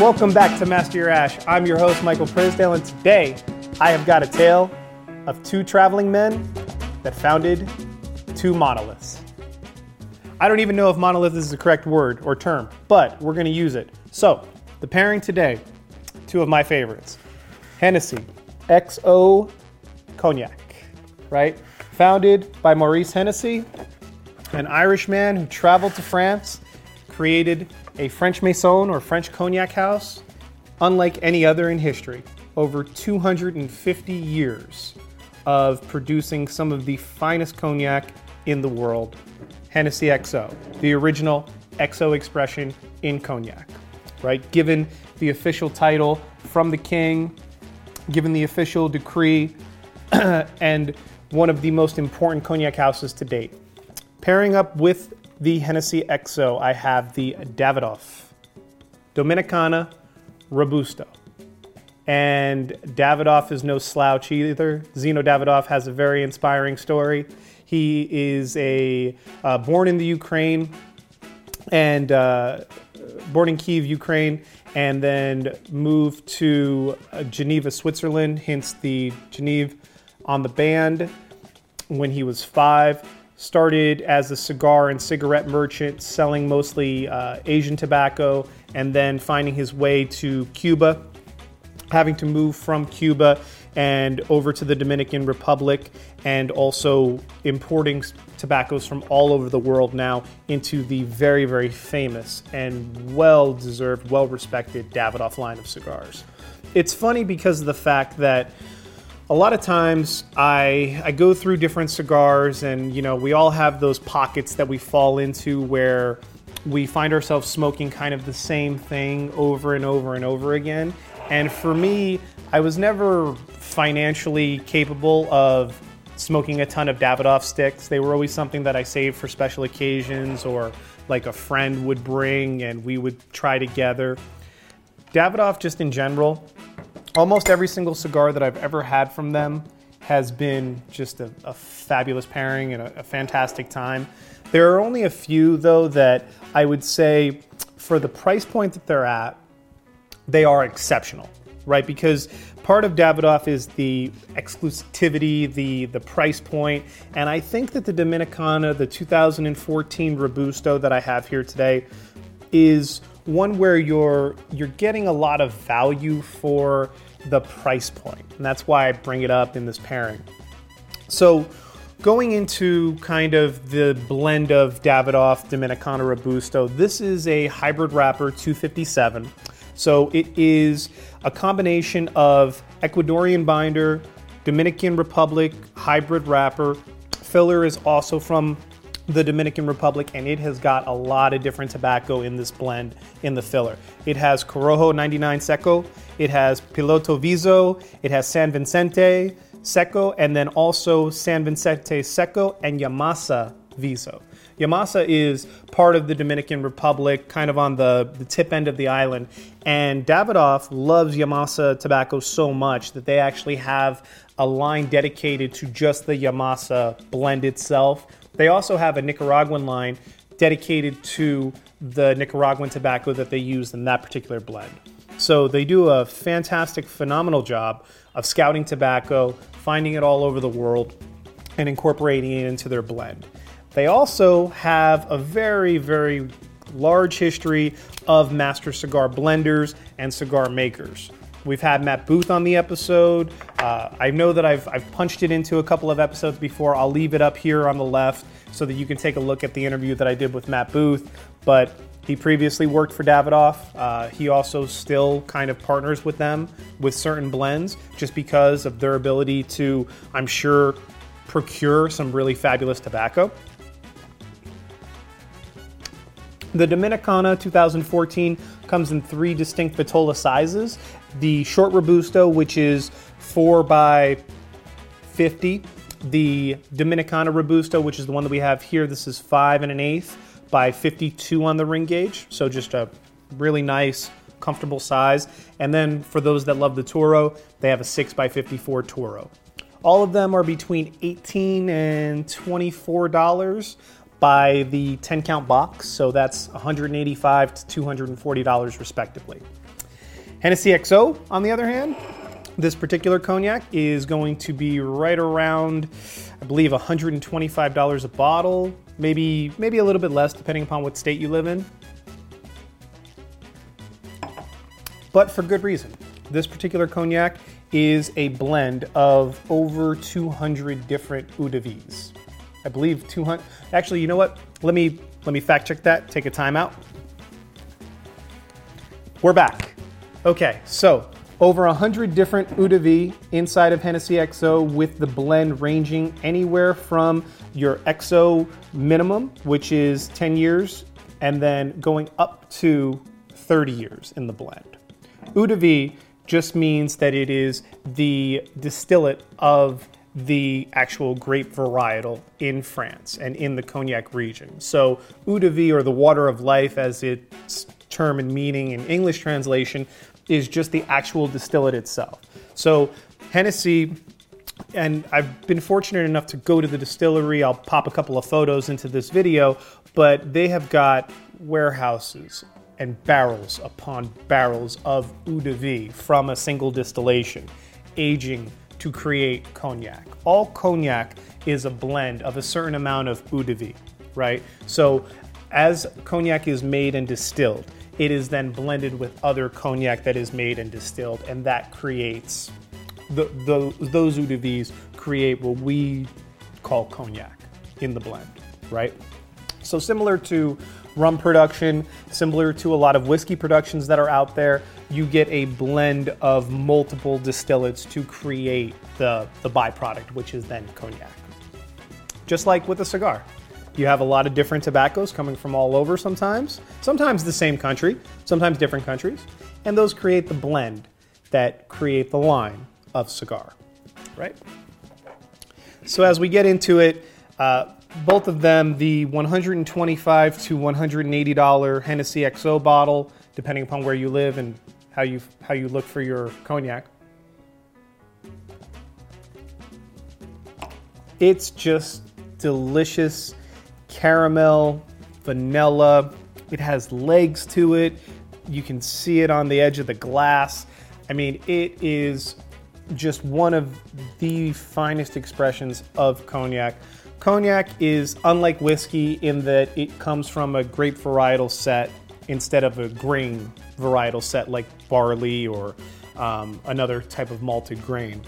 Welcome back to Master Your Ash. I'm your host, Michael Prisdale, and today I have got a tale of two traveling men that founded two monoliths. I don't even know if monolith is the correct word or term, but we're going to use it. So, the pairing today, two of my favorites Hennessy XO Cognac, right? Founded by Maurice Hennessy, an Irishman who traveled to France, created a French Maison or French cognac house, unlike any other in history. Over 250 years of producing some of the finest cognac in the world. Hennessy XO, the original XO expression in cognac, right? Given the official title from the king, given the official decree, and one of the most important cognac houses to date. Pairing up with the Hennessy XO, I have the Davidoff Dominicana Robusto. And Davidoff is no slouch either. Zino Davidoff has a very inspiring story. He is a uh, born in the Ukraine and uh, born in Kiev, Ukraine, and then moved to uh, Geneva, Switzerland, hence the Geneve on the band when he was five started as a cigar and cigarette merchant selling mostly uh, Asian tobacco and then finding his way to Cuba, having to move from Cuba and over to the Dominican Republic, and also importing tobaccos from all over the world now into the very, very famous and well deserved, well respected Davidoff line of cigars. It's funny because of the fact that a lot of times I I go through different cigars and you know we all have those pockets that we fall into where we find ourselves smoking kind of the same thing over and over and over again. And for me, I was never financially capable of smoking a ton of Davidoff sticks. They were always something that I saved for special occasions or like a friend would bring and we would try together. Davidoff, just in general, almost every single cigar that I've ever had from them has been just a, a fabulous pairing and a, a, fantastic time. There are only a few, though, that I would say for the price point that they're at, they are exceptional, right? Because part of Davidoff is the exclusivity, the, the price point, and I think that the Dominicana, the 2014 Robusto that I have here today, is one where you're you're getting a lot of value for the price point, and that's why I bring it up in this pairing. So, going into kind of the blend of Davidoff Dominicana Robusto, this is a hybrid wrapper 257. So it is a combination of Ecuadorian binder, Dominican Republic hybrid wrapper. Filler is also from the Dominican Republic, and it has got a lot of different tobacco in this blend in the filler. It has Corojo 99 Seco, it has Piloto Viso, it has San Vicente Seco, and then also San Vicente Seco and Yamasa Viso. Yamasa is part of the Dominican Republic, kind of on the, the tip end of the island. And Davidoff loves Yamasa tobacco so much that they actually have a line dedicated to just the Yamasa blend itself they also have a Nicaraguan line dedicated to the Nicaraguan tobacco that they use in that particular blend. So they do a fantastic, phenomenal job of scouting tobacco, finding it all over the world, and incorporating it into their blend. They also have a very, very large history of master cigar blenders and cigar makers. We've had Matt Booth on the episode. Uh, I know that I've, I've punched it into a couple of episodes before. I'll leave it up here on the left so that you can take a look at the interview that I did with Matt Booth. But he previously worked for Davidoff. Uh, he also still kind of partners with them with certain blends just because of their ability to, I'm sure, procure some really fabulous tobacco. The Dominicana 2014 comes in three distinct Vitola sizes. The short Robusto, which is 4 by 50. The Dominicana Robusto, which is the one that we have here, this is 5 and an eighth by 52 on the ring gauge. So just a really nice, comfortable size. And then for those that love the Toro, they have a 6 by 54 Toro. All of them are between 18 and $24 by the 10 count box, so that's 185 to $240 respectively. Hennessy XO, on the other hand, this particular cognac is going to be right around, I believe, $125 a bottle, maybe maybe a little bit less depending upon what state you live in. But for good reason. This particular cognac is a blend of over 200 different eau de vies. I believe 200. Actually, you know what? Let me let me fact check that. Take a timeout. We're back. Okay, so over 100 different eau vie inside of Hennessy XO with the blend ranging anywhere from your XO minimum, which is 10 years, and then going up to 30 years in the blend. Eau vie just means that it is the distillate of the actual grape varietal in France and in the Cognac region. So, eau de vie, or the water of life, as its term and meaning in English translation, is just the actual distillate itself. So, Hennessy, and I've been fortunate enough to go to the distillery. I'll pop a couple of photos into this video, but they have got warehouses and barrels upon barrels of eau de vie from a single distillation, aging to create cognac. All cognac is a blend of a certain amount of eau de vie, right? So as cognac is made and distilled, it is then blended with other cognac that is made and distilled, and that creates the, the, those eau de vies create what we call cognac in the blend, right? So similar to rum production, similar to a lot of whiskey productions that are out there, you get a blend of multiple distillates to create the, the byproduct, which is then cognac. Just like with a cigar. You have a lot of different tobaccos coming from all over sometimes, sometimes the same country, sometimes different countries, and those create the blend that create the line of cigar, right? So as we get into it, uh, both of them, the 125 to 180 dollar Hennessy XO bottle, depending upon where you live and how you how you look for your cognac. It's just delicious caramel, vanilla. It has legs to it. You can see it on the edge of the glass. I mean, it is just one of the finest expressions of cognac. Cognac is unlike whiskey in that it comes from a grape varietal set instead of a grain varietal set like barley or um, another type of malted grain.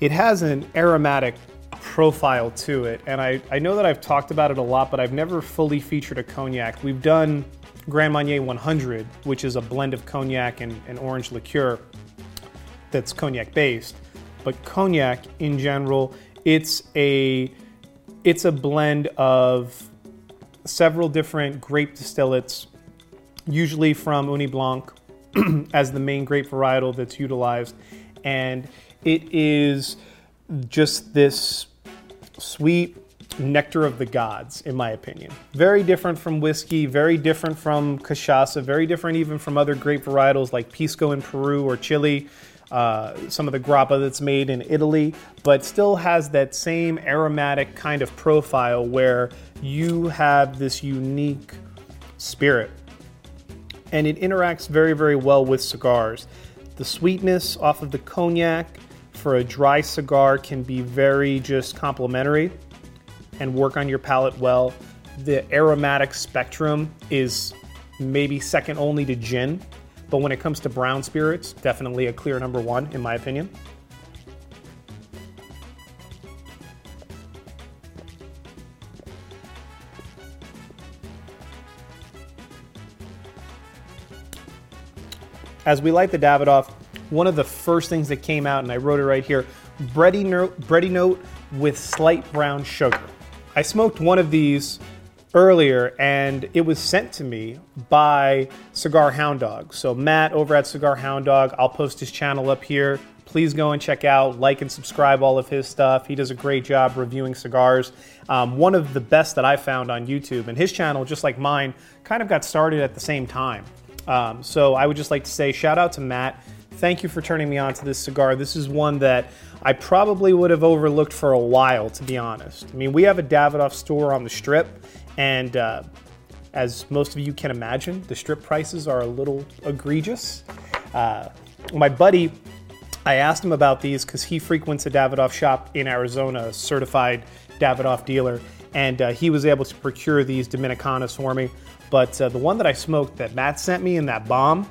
It has an aromatic profile to it, and I, I know that I've talked about it a lot, but I've never fully featured a cognac. We've done Grand Marnier 100, which is a blend of cognac and, and orange liqueur that's cognac based. But cognac in general, it's a it's a blend of several different grape distillates, usually from Ugni Blanc as the main grape varietal that's utilized. And it is just this sweet nectar of the gods, in my opinion. Very different from whiskey, very different from cachaça, very different even from other grape varietals like Pisco in Peru or Chile uh, some of the grappa that's made in Italy, but still has that same aromatic kind of profile where you have this unique spirit. And it interacts very, very well with cigars. The sweetness off of the cognac for a dry cigar can be very just complementary and work on your palate well. The aromatic spectrum is maybe second only to gin but when it comes to brown spirits, definitely a clear number one, in my opinion. As we light the Davidoff, one of the first things that came out, and I wrote it right here, bready note, bready note with slight brown sugar. I smoked one of these earlier, and it was sent to me by Cigar Hound Dog. So, Matt over at Cigar Hound Dog, I'll post his channel up here. Please go and check out, like, and subscribe all of his stuff. He does a great job reviewing cigars. Um, one of the best that I found on YouTube, and his channel, just like mine, kind of got started at the same time. Um, so, I would just like to say shout out to Matt. Thank you for turning me on to this cigar. This is one that I probably would have overlooked for a while, to be honest. I mean, we have a Davidoff store on the strip, and uh, as most of you can imagine, the strip prices are a little egregious. Uh, my buddy, I asked him about these because he frequents a Davidoff shop in Arizona, a certified Davidoff dealer, and uh, he was able to procure these Dominicanas for me. But uh, the one that I smoked that Matt sent me in that bomb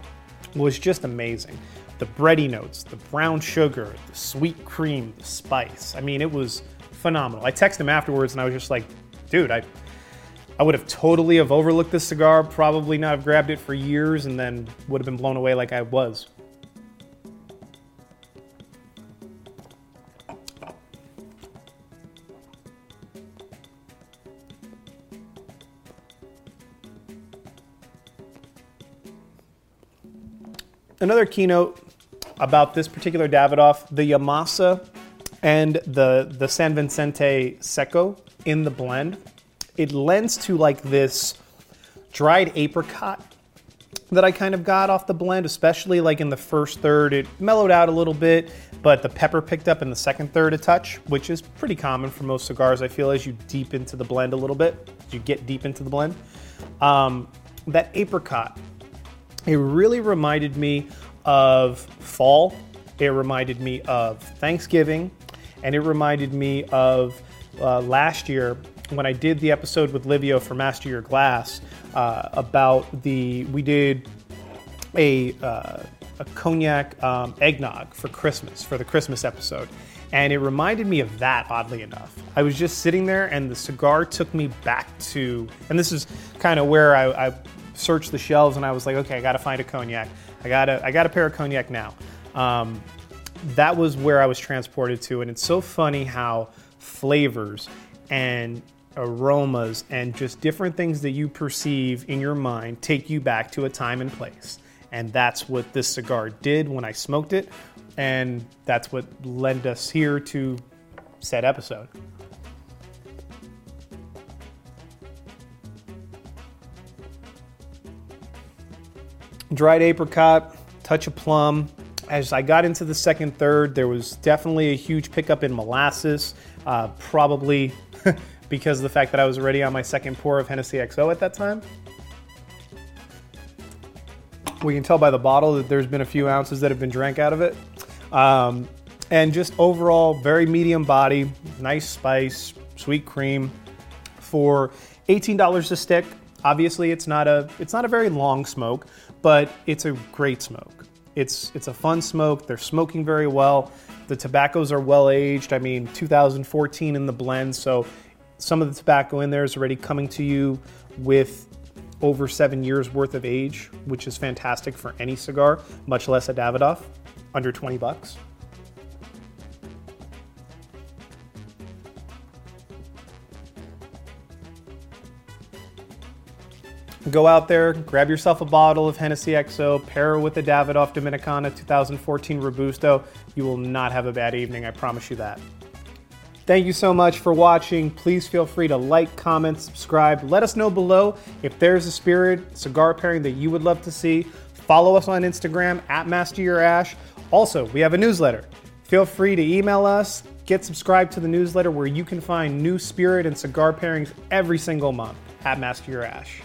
was just amazing. The bready notes, the brown sugar, the sweet cream, the spice. I mean, it was phenomenal. I texted him afterwards and I was just like, dude, I I would have totally have overlooked this cigar, probably not have grabbed it for years, and then would have been blown away like I was. Another keynote about this particular Davidoff, the Yamasa and the, the San Vicente Seco in the blend it lends to like this dried apricot that I kind of got off the blend, especially like in the first third. It mellowed out a little bit, but the pepper picked up in the second third a touch, which is pretty common for most cigars, I feel, as you deep into the blend a little bit. You get deep into the blend. Um, that apricot, it really reminded me of fall. It reminded me of Thanksgiving, and it reminded me of uh, last year when I did the episode with Livio for Master Your Glass uh, about the, we did a, uh, a cognac um, eggnog for Christmas, for the Christmas episode. And it reminded me of that, oddly enough. I was just sitting there and the cigar took me back to, and this is kind of where I, I searched the shelves and I was like, okay, I gotta find a cognac. I gotta, I got a pair of cognac now. Um, that was where I was transported to. And it's so funny how flavors and aromas, and just different things that you perceive in your mind take you back to a time and place. And that's what this cigar did when I smoked it, and that's what led us here to said episode. Dried apricot, touch of plum. As I got into the second third, there was definitely a huge pickup in molasses, uh, probably because of the fact that I was already on my second pour of Hennessy XO at that time. We can tell by the bottle that there's been a few ounces that have been drank out of it. Um, and just overall, very medium body, nice spice, sweet cream. For $18 a stick, obviously it's not a it's not a very long smoke, but it's a great smoke. It's it's a fun smoke. They're smoking very well. The tobaccos are well aged. I mean, 2014 in the blend, so some of the tobacco in there is already coming to you with over seven years worth of age, which is fantastic for any cigar, much less a Davidoff, under 20 bucks. Go out there, grab yourself a bottle of Hennessy XO, pair it with a Davidoff Dominicana 2014 Robusto. You will not have a bad evening, I promise you that. Thank you so much for watching. Please feel free to like, comment, subscribe. Let us know below if there's a spirit cigar pairing that you would love to see. Follow us on Instagram at Master Your Ash. Also, we have a newsletter. Feel free to email us, get subscribed to the newsletter where you can find new spirit and cigar pairings every single month at Master Your Ash.